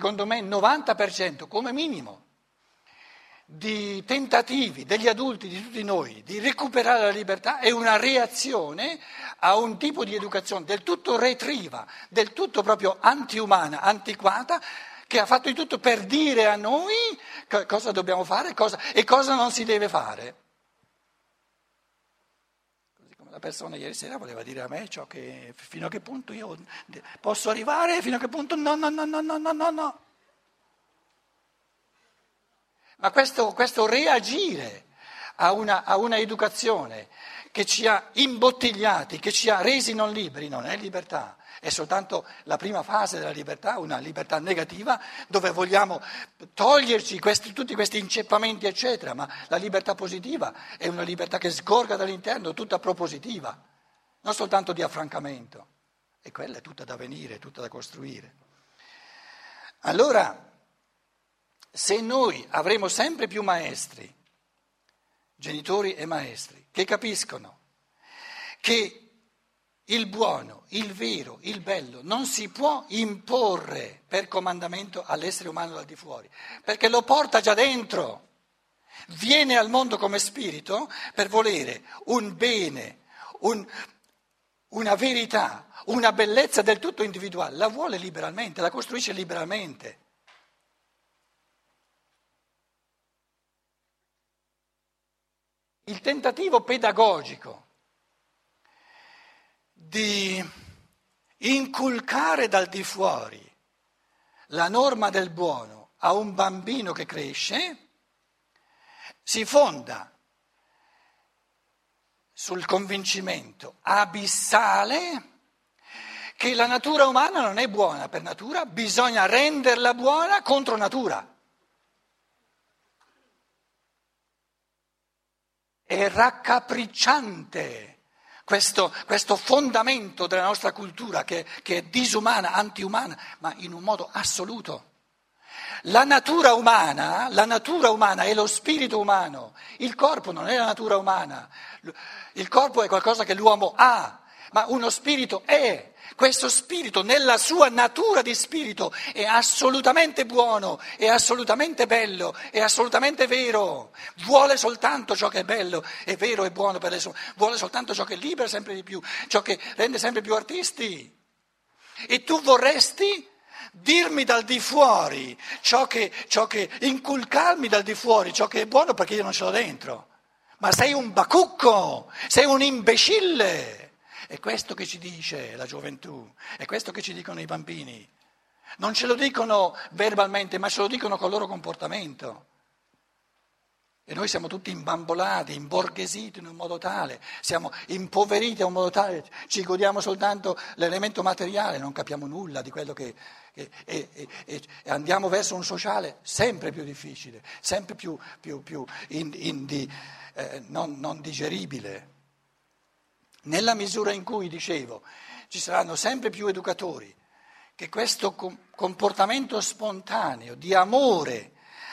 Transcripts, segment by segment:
secondo me il 90% come minimo, di tentativi degli adulti, di tutti noi, di recuperare la libertà è una reazione a un tipo di educazione del tutto retriva, del tutto proprio antiumana, antiquata, che ha fatto di tutto per dire a noi cosa dobbiamo fare cosa, e cosa non si deve fare. La persona ieri sera voleva dire a me ciò che fino a che punto io posso arrivare, fino a che punto no, no, no, no, no, no, no. no. Ma questo, questo reagire a una, a una educazione che ci ha imbottigliati, che ci ha resi non liberi, non è libertà. È soltanto la prima fase della libertà, una libertà negativa, dove vogliamo toglierci questi, tutti questi inceppamenti, eccetera, ma la libertà positiva è una libertà che sgorga dall'interno, tutta propositiva, non soltanto di affrancamento. E quella è tutta da venire, tutta da costruire. Allora, se noi avremo sempre più maestri, genitori e maestri, che capiscono che il buono, il vero, il bello non si può imporre per comandamento all'essere umano dal di fuori, perché lo porta già dentro. Viene al mondo come spirito per volere un bene, un, una verità, una bellezza del tutto individuale. La vuole liberalmente, la costruisce liberalmente. Il tentativo pedagogico di inculcare dal di fuori la norma del buono a un bambino che cresce si fonda sul convincimento abissale che la natura umana non è buona per natura, bisogna renderla buona contro natura. È raccapricciante questo, questo, fondamento della nostra cultura che, che è disumana, antiumana, ma in un modo assoluto. La natura umana, la natura umana è lo spirito umano, il corpo non è la natura umana, il corpo è qualcosa che l'uomo ha, ma uno spirito è. Questo spirito, nella sua natura di spirito, è assolutamente buono, è assolutamente bello, è assolutamente vero. Vuole soltanto ciò che è bello, è vero e buono per le sue. Vuole soltanto ciò che libera sempre di più, ciò che rende sempre più artisti. E tu vorresti dirmi dal di fuori ciò che, ciò che, inculcarmi dal di fuori ciò che è buono perché io non ce l'ho dentro. Ma sei un bacucco, sei un imbecille. È questo che ci dice la gioventù, è questo che ci dicono i bambini. Non ce lo dicono verbalmente, ma ce lo dicono col loro comportamento. E noi siamo tutti imbambolati, imborghesiti in un modo tale, siamo impoveriti in un modo tale, ci godiamo soltanto l'elemento materiale, non capiamo nulla di quello che... e, e, e, andiamo verso un sociale sempre più difficile, sempre più, più, più in, in di, eh, non, non digeribile. Nella misura in cui, dicevo, ci saranno sempre più educatori, che questo comportamento spontaneo di amore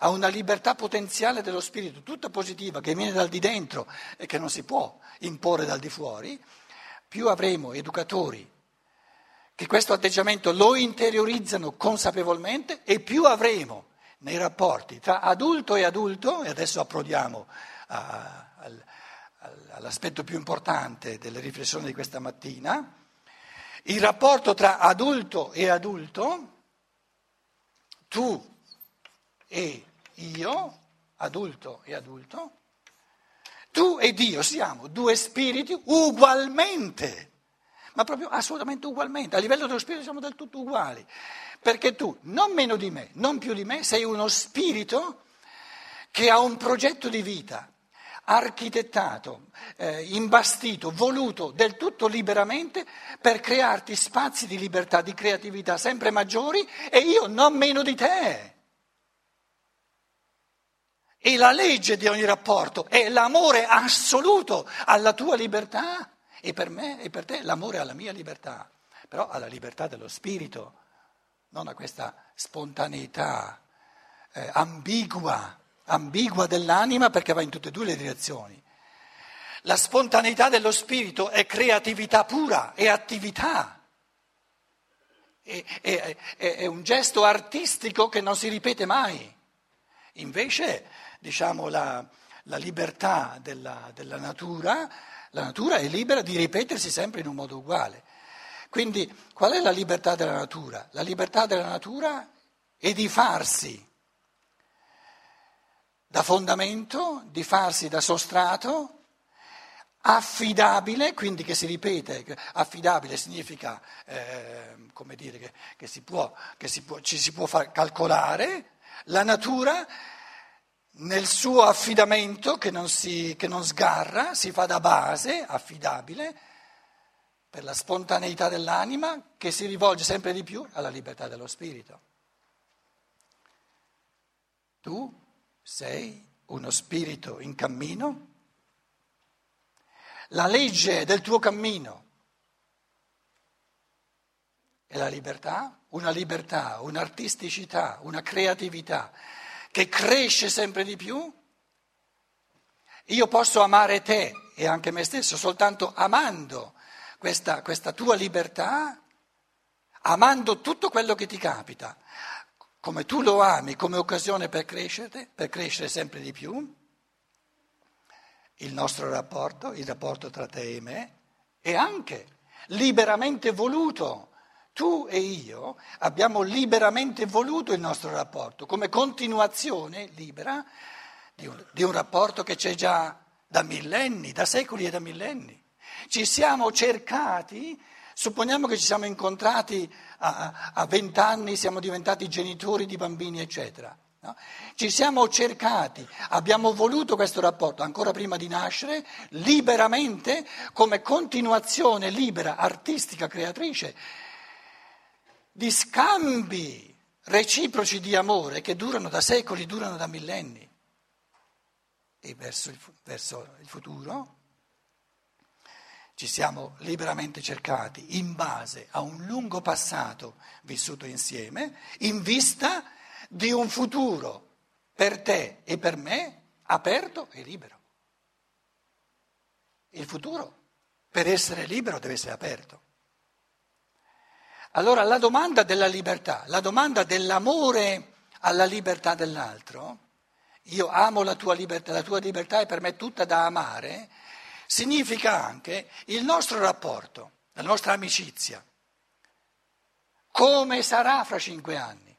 a una libertà potenziale dello spirito, tutta positiva, che viene dal di dentro e che non si può imporre dal di fuori, più avremo educatori che questo atteggiamento lo interiorizzano consapevolmente e più avremo nei rapporti tra adulto e adulto, e adesso approdiamo a, al, all'aspetto più importante delle riflessioni di questa mattina, il rapporto tra adulto e adulto, tu e io, adulto e adulto, tu e Dio siamo due spiriti ugualmente, ma proprio assolutamente ugualmente, a livello dello spirito siamo del tutto uguali, perché tu, non meno di me, non più di me, sei uno spirito che ha un progetto di vita architettato, eh, imbastito, voluto del tutto liberamente per crearti spazi di libertà, di creatività sempre maggiori e io non meno di te. E la legge di ogni rapporto è l'amore assoluto alla tua libertà e per me e per te l'amore alla mia libertà, però alla libertà dello spirito, non a questa spontaneità eh, ambigua ambigua dell'anima perché va in tutte e due le direzioni. La spontaneità dello spirito è creatività pura, è attività. è, è, è, un gesto artistico che non si ripete mai. Invece, diciamo, la, la libertà della, della natura, la natura è libera di ripetersi sempre in un modo uguale. Quindi qual è la libertà della natura? La libertà della natura è di farsi da fondamento, di farsi da sostrato, affidabile, quindi che si ripete, affidabile significa eh, come dire, che, che, si può, che si può, ci si può far calcolare, la natura nel suo affidamento che non, si, che non sgarra, si fa da base, affidabile, per la spontaneità dell'anima che si rivolge sempre di più alla libertà dello spirito. Tu sei uno spirito in cammino, la legge del tuo cammino. È la libertà, una libertà, un'artisticità, una creatività che cresce sempre di più. Io posso amare te e anche me stesso soltanto amando questa, questa tua libertà, amando tutto quello che ti capita, come tu lo ami come occasione per crescere, per crescere sempre di più, il nostro rapporto, il rapporto tra te e me, è anche liberamente voluto. Tu e io abbiamo liberamente voluto il nostro rapporto come continuazione libera di un, di un rapporto che c'è già da millenni, da secoli e da millenni. Ci siamo cercati, supponiamo che ci siamo incontrati a vent'anni, siamo diventati genitori di bambini, eccetera. No? Ci siamo cercati, abbiamo voluto questo rapporto ancora prima di nascere, liberamente, come continuazione libera, artistica, creatrice, di scambi reciproci di amore che durano da secoli, durano da millenni. E verso il, verso il futuro ci siamo liberamente cercati in base a un lungo passato vissuto insieme, in vista di un futuro per te e per me aperto e libero. Il futuro, per essere libero, deve essere aperto. Allora la domanda della libertà, la domanda dell'amore alla libertà dell'altro, io amo la tua libertà, la tua libertà è per me tutta da amare, significa anche il nostro rapporto, la nostra amicizia. Come sarà fra cinque anni?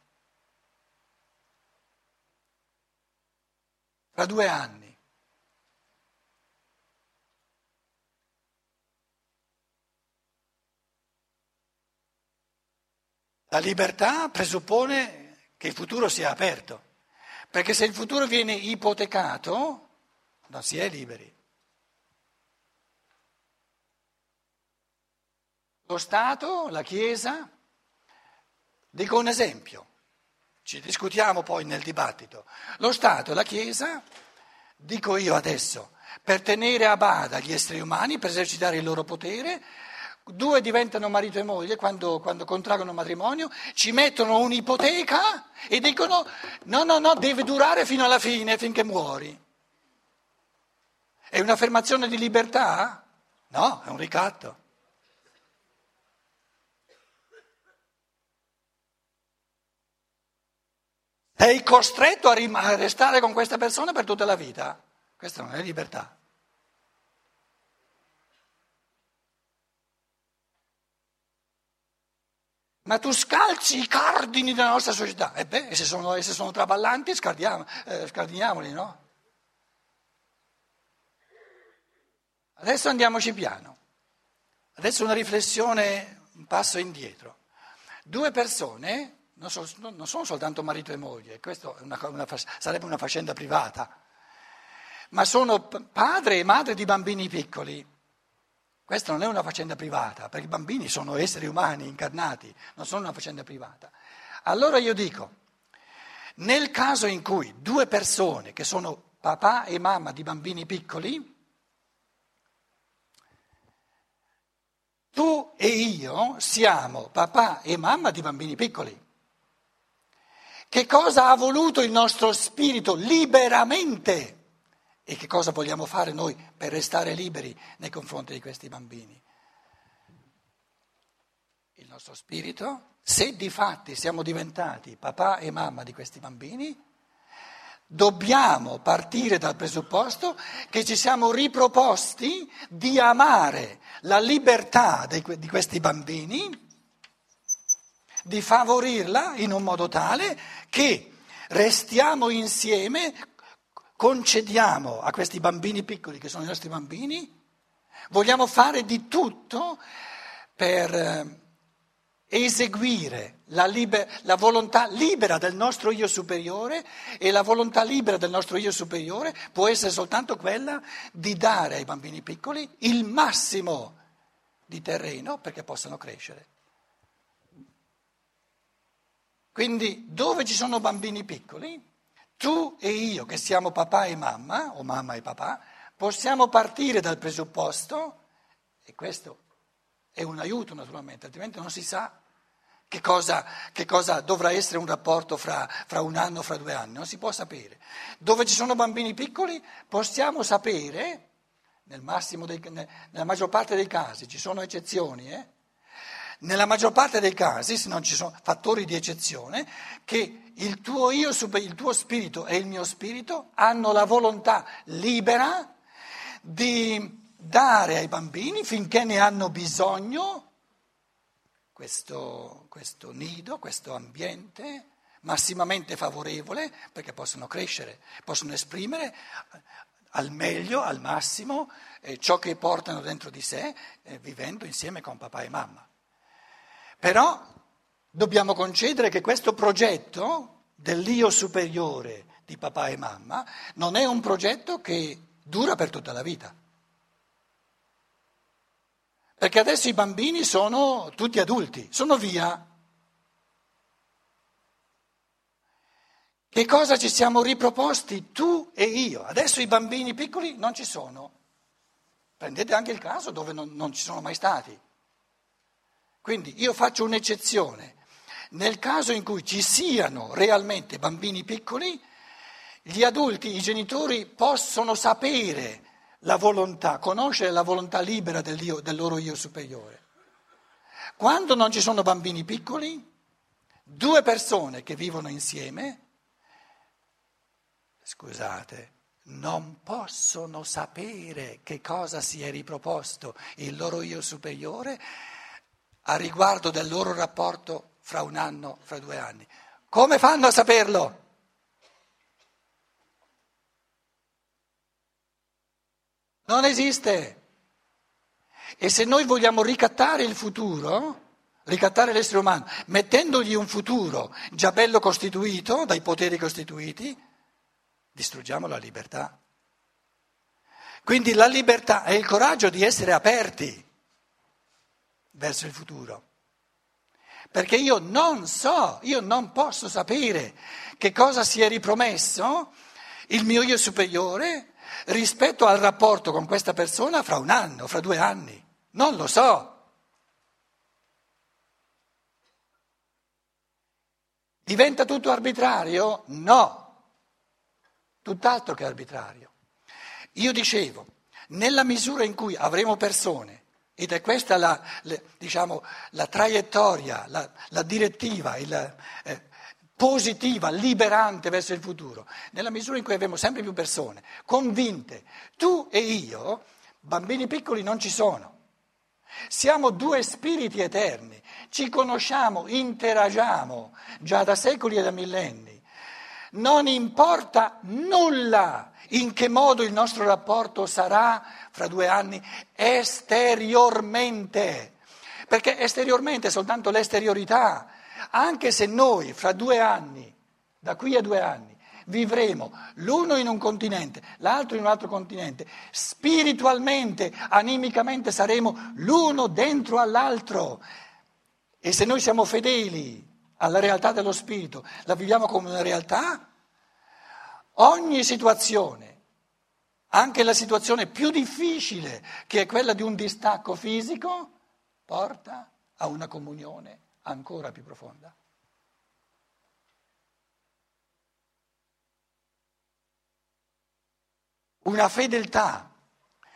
Fra due anni? La libertà presuppone che il futuro sia aperto, perché se il futuro viene ipotecato non si è liberi. Lo Stato, la Chiesa, dico un esempio, ci discutiamo poi nel dibattito. Lo Stato, la Chiesa, dico io adesso, per tenere a bada gli esseri umani, per esercitare il loro potere, due diventano marito e moglie quando, quando contraggono matrimonio, ci mettono un'ipoteca e dicono no, no, no, deve durare fino alla fine, finché muori. È un'affermazione di libertà? No, è un ricatto. Sei costretto a, rim- a restare con questa persona per tutta la vita. Questa non è libertà. Ma tu scalzi i cardini della nostra società. E beh, se sono, se sono traballanti, eh, scardiniamoli, no? Adesso andiamoci piano. Adesso una riflessione, un passo indietro. Due persone non sono, non sono soltanto marito e moglie, questa sarebbe una faccenda privata, ma sono padre e madre di bambini piccoli. Questa non è una faccenda privata, perché i bambini sono esseri umani incarnati, non sono una faccenda privata. Allora io dico, nel caso in cui due persone che sono papà e mamma di bambini piccoli, tu e io siamo papà e mamma di bambini piccoli. Che cosa ha voluto il nostro spirito liberamente? E che cosa vogliamo fare noi per restare liberi nei confronti di questi bambini? Il nostro spirito se di fatti siamo diventati papà e mamma di questi bambini, dobbiamo partire dal presupposto che ci siamo riproposti di amare la libertà di questi bambini, di favorirla in un modo tale che restiamo insieme, concediamo a questi bambini piccoli che sono i nostri bambini, vogliamo fare di tutto per eh, eseguire la, liber- la, volontà libera del nostro io superiore e la volontà libera del nostro io superiore può essere soltanto quella di dare ai bambini piccoli il massimo di terreno perché possano crescere. Quindi dove ci sono bambini piccoli, tu e io che siamo papà e mamma, o mamma e papà, possiamo partire dal presupposto, e questo è un aiuto naturalmente, altrimenti non si sa che cosa, che cosa dovrà essere un rapporto fra, fra, un anno, fra due anni, non si può sapere. Dove ci sono bambini piccoli possiamo sapere, nel dei, nella maggior parte dei casi, ci sono eccezioni, eh? Nella maggior parte dei casi, se non ci sono fattori di eccezione, che il tuo io, il tuo spirito e il mio spirito hanno la volontà libera di dare ai bambini finché ne hanno bisogno questo, questo nido, questo ambiente massimamente favorevole perché possono crescere, possono esprimere al meglio, al massimo, eh, ciò che portano dentro di sé eh, vivendo insieme con papà e mamma. Però dobbiamo concedere che questo progetto dell'io superiore di papà e mamma non è un progetto che dura per tutta la vita. Perché adesso i bambini sono tutti adulti, sono via. Che cosa ci siamo riproposti tu e io? Adesso i bambini piccoli non ci sono. Prendete anche il caso dove non, non ci sono mai stati. Quindi io faccio un'eccezione. Nel caso in cui ci siano realmente bambini piccoli, gli adulti, i genitori possono sapere la volontà, conoscere la volontà libera del, io, del loro io superiore. Quando non ci sono bambini piccoli, due persone che vivono insieme, scusate, non possono sapere che cosa si è riproposto il loro io superiore a riguardo del loro rapporto fra un anno, fra due anni. Come fanno a saperlo? Non esiste. E se noi vogliamo ricattare il futuro, ricattare l'essere umano, mettendogli un futuro già bello costituito dai poteri costituiti, distruggiamo la libertà. Quindi la libertà è il coraggio di essere aperti verso il futuro. Perché io non so, io non posso sapere che cosa si è ripromesso il mio io superiore rispetto al rapporto con questa persona fra un anno, fra due anni. Non lo so. Diventa tutto arbitrario? No, tutt'altro che arbitrario. Io dicevo, nella misura in cui avremo persone, ed è questa la, diciamo, la traiettoria, la, la direttiva, il, eh, positiva, liberante verso il futuro, nella misura in cui avremo sempre più persone convinte, tu e io, bambini piccoli non ci sono. Siamo due spiriti eterni, ci conosciamo, interagiamo già da secoli e da millenni. Non importa nulla in che modo il nostro rapporto sarà fra due anni? Esteriormente, perché esteriormente è soltanto l'esteriorità. Anche se noi fra due anni, da qui a due anni, vivremo l'uno in un continente, l'altro in un altro continente, spiritualmente, animicamente saremo l'uno dentro all'altro. E se noi siamo fedeli alla realtà dello spirito, la viviamo come una realtà, ogni situazione, anche la situazione più difficile, che è quella di un distacco fisico, porta a una comunione ancora più profonda. Una fedeltà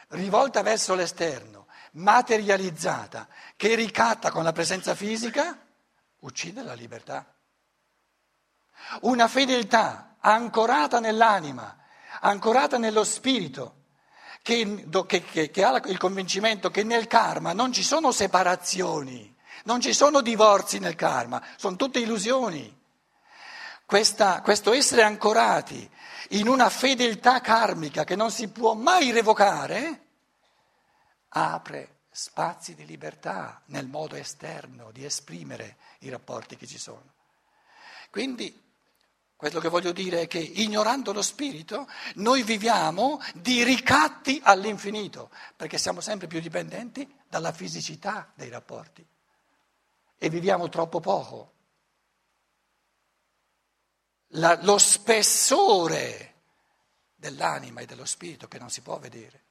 rivolta verso l'esterno, materializzata, che ricatta con la presenza fisica, uccide la libertà. Una fedeltà ancorata nell'anima, ancorata nello spirito, che, che, che, ha il convincimento che nel karma non ci sono separazioni, non ci sono divorzi nel karma, sono tutte illusioni. Questa, questo essere ancorati in una fedeltà karmica che non si può mai revocare, apre spazi di libertà nel modo esterno di esprimere i rapporti che ci sono. Quindi quello che voglio dire è che ignorando lo spirito noi viviamo di ricatti all'infinito, perché siamo sempre più dipendenti dalla fisicità dei rapporti e viviamo troppo poco. La, lo spessore dell'anima e dello spirito che non si può vedere.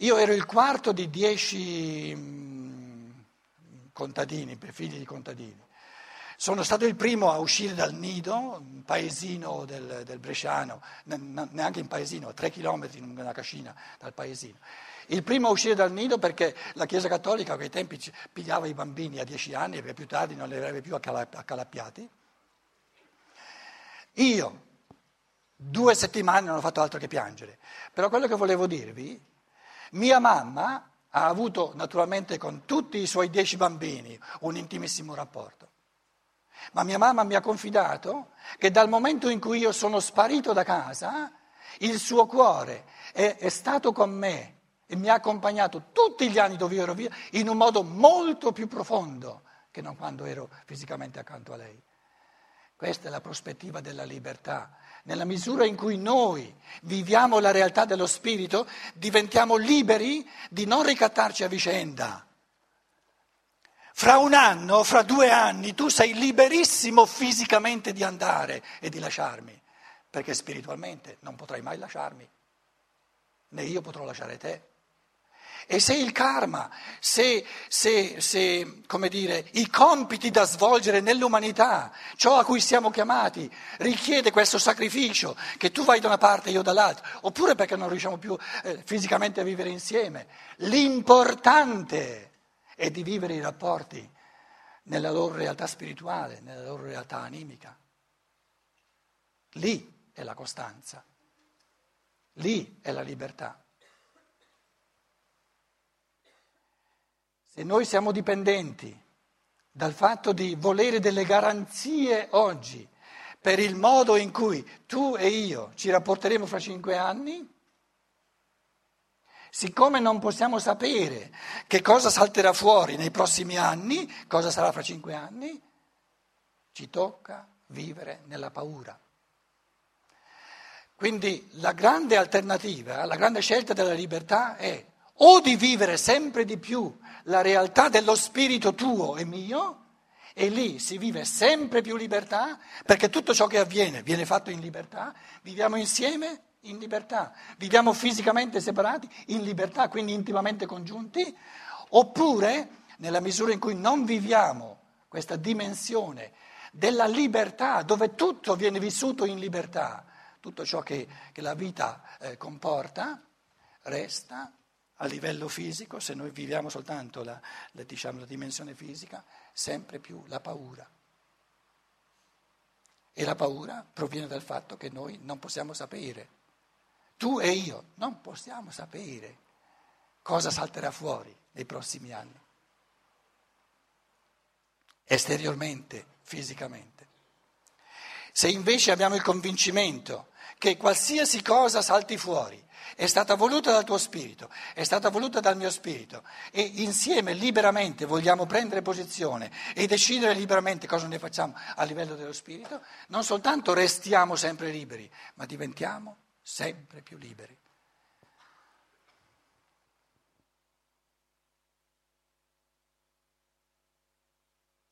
Io ero il quarto di dieci mm, contadini, figli di contadini. Sono stato il primo a uscire dal nido, un paesino del, del Bresciano, neanche in paesino, a tre chilometri in una cascina dal paesino. Il primo a uscire dal nido perché la Chiesa Cattolica a quei tempi pigliava i bambini a dieci anni e più tardi non li avrebbe più accalappiati. Io, due settimane non ho fatto altro che piangere. Però quello che volevo dirvi mia mamma ha avuto naturalmente con tutti i suoi dieci bambini un intimissimo rapporto, ma mia mamma mi ha confidato che dal momento in cui io sono sparito da casa, il suo cuore è, è stato con me e mi ha accompagnato tutti gli anni dove ero via in un modo molto più profondo che non quando ero fisicamente accanto a lei. Questa è la prospettiva della libertà. Nella misura in cui noi viviamo la realtà dello spirito, diventiamo liberi di non ricattarci a vicenda. Fra un anno, fra due anni, tu sei liberissimo fisicamente di andare e di lasciarmi, perché spiritualmente non potrai mai lasciarmi, né io potrò lasciare te. E se il karma, se, se, se dire, i compiti da svolgere nell'umanità, ciò a cui siamo chiamati, richiede questo sacrificio, che tu vai da una parte e io dall'altra, oppure perché non riusciamo più eh, fisicamente a vivere insieme, l'importante è di vivere i rapporti nella loro realtà spirituale, nella loro realtà animica. Lì è la costanza, lì è la libertà. Se noi siamo dipendenti dal fatto di volere delle garanzie oggi per il modo in cui tu e io ci rapporteremo fra cinque anni, siccome non possiamo sapere che cosa salterà fuori nei prossimi anni, cosa sarà fra cinque anni, ci tocca vivere nella paura. Quindi la grande alternativa, la grande scelta della libertà è o di vivere sempre di più la realtà dello spirito tuo e mio, e lì si vive sempre più libertà, perché tutto ciò che avviene viene fatto in libertà, viviamo insieme in libertà, viviamo fisicamente separati in libertà, quindi intimamente congiunti, oppure nella misura in cui non viviamo questa dimensione della libertà, dove tutto viene vissuto in libertà, tutto ciò che, che la vita eh, comporta, resta a livello fisico, se noi viviamo soltanto la, la, diciamo, la dimensione fisica, sempre più la paura. E la paura proviene dal fatto che noi non possiamo sapere, tu e io non possiamo sapere cosa salterà fuori nei prossimi anni, esteriormente, fisicamente. Se invece abbiamo il convincimento che qualsiasi cosa salti fuori è stata voluta dal tuo spirito, è stata voluta dal mio spirito e insieme liberamente vogliamo prendere posizione e decidere liberamente cosa ne facciamo a livello dello spirito, non soltanto restiamo sempre liberi, ma diventiamo sempre più liberi.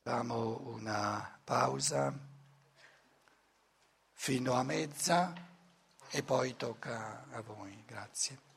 Facciamo una pausa fino a mezza e poi tocca a voi. Grazie.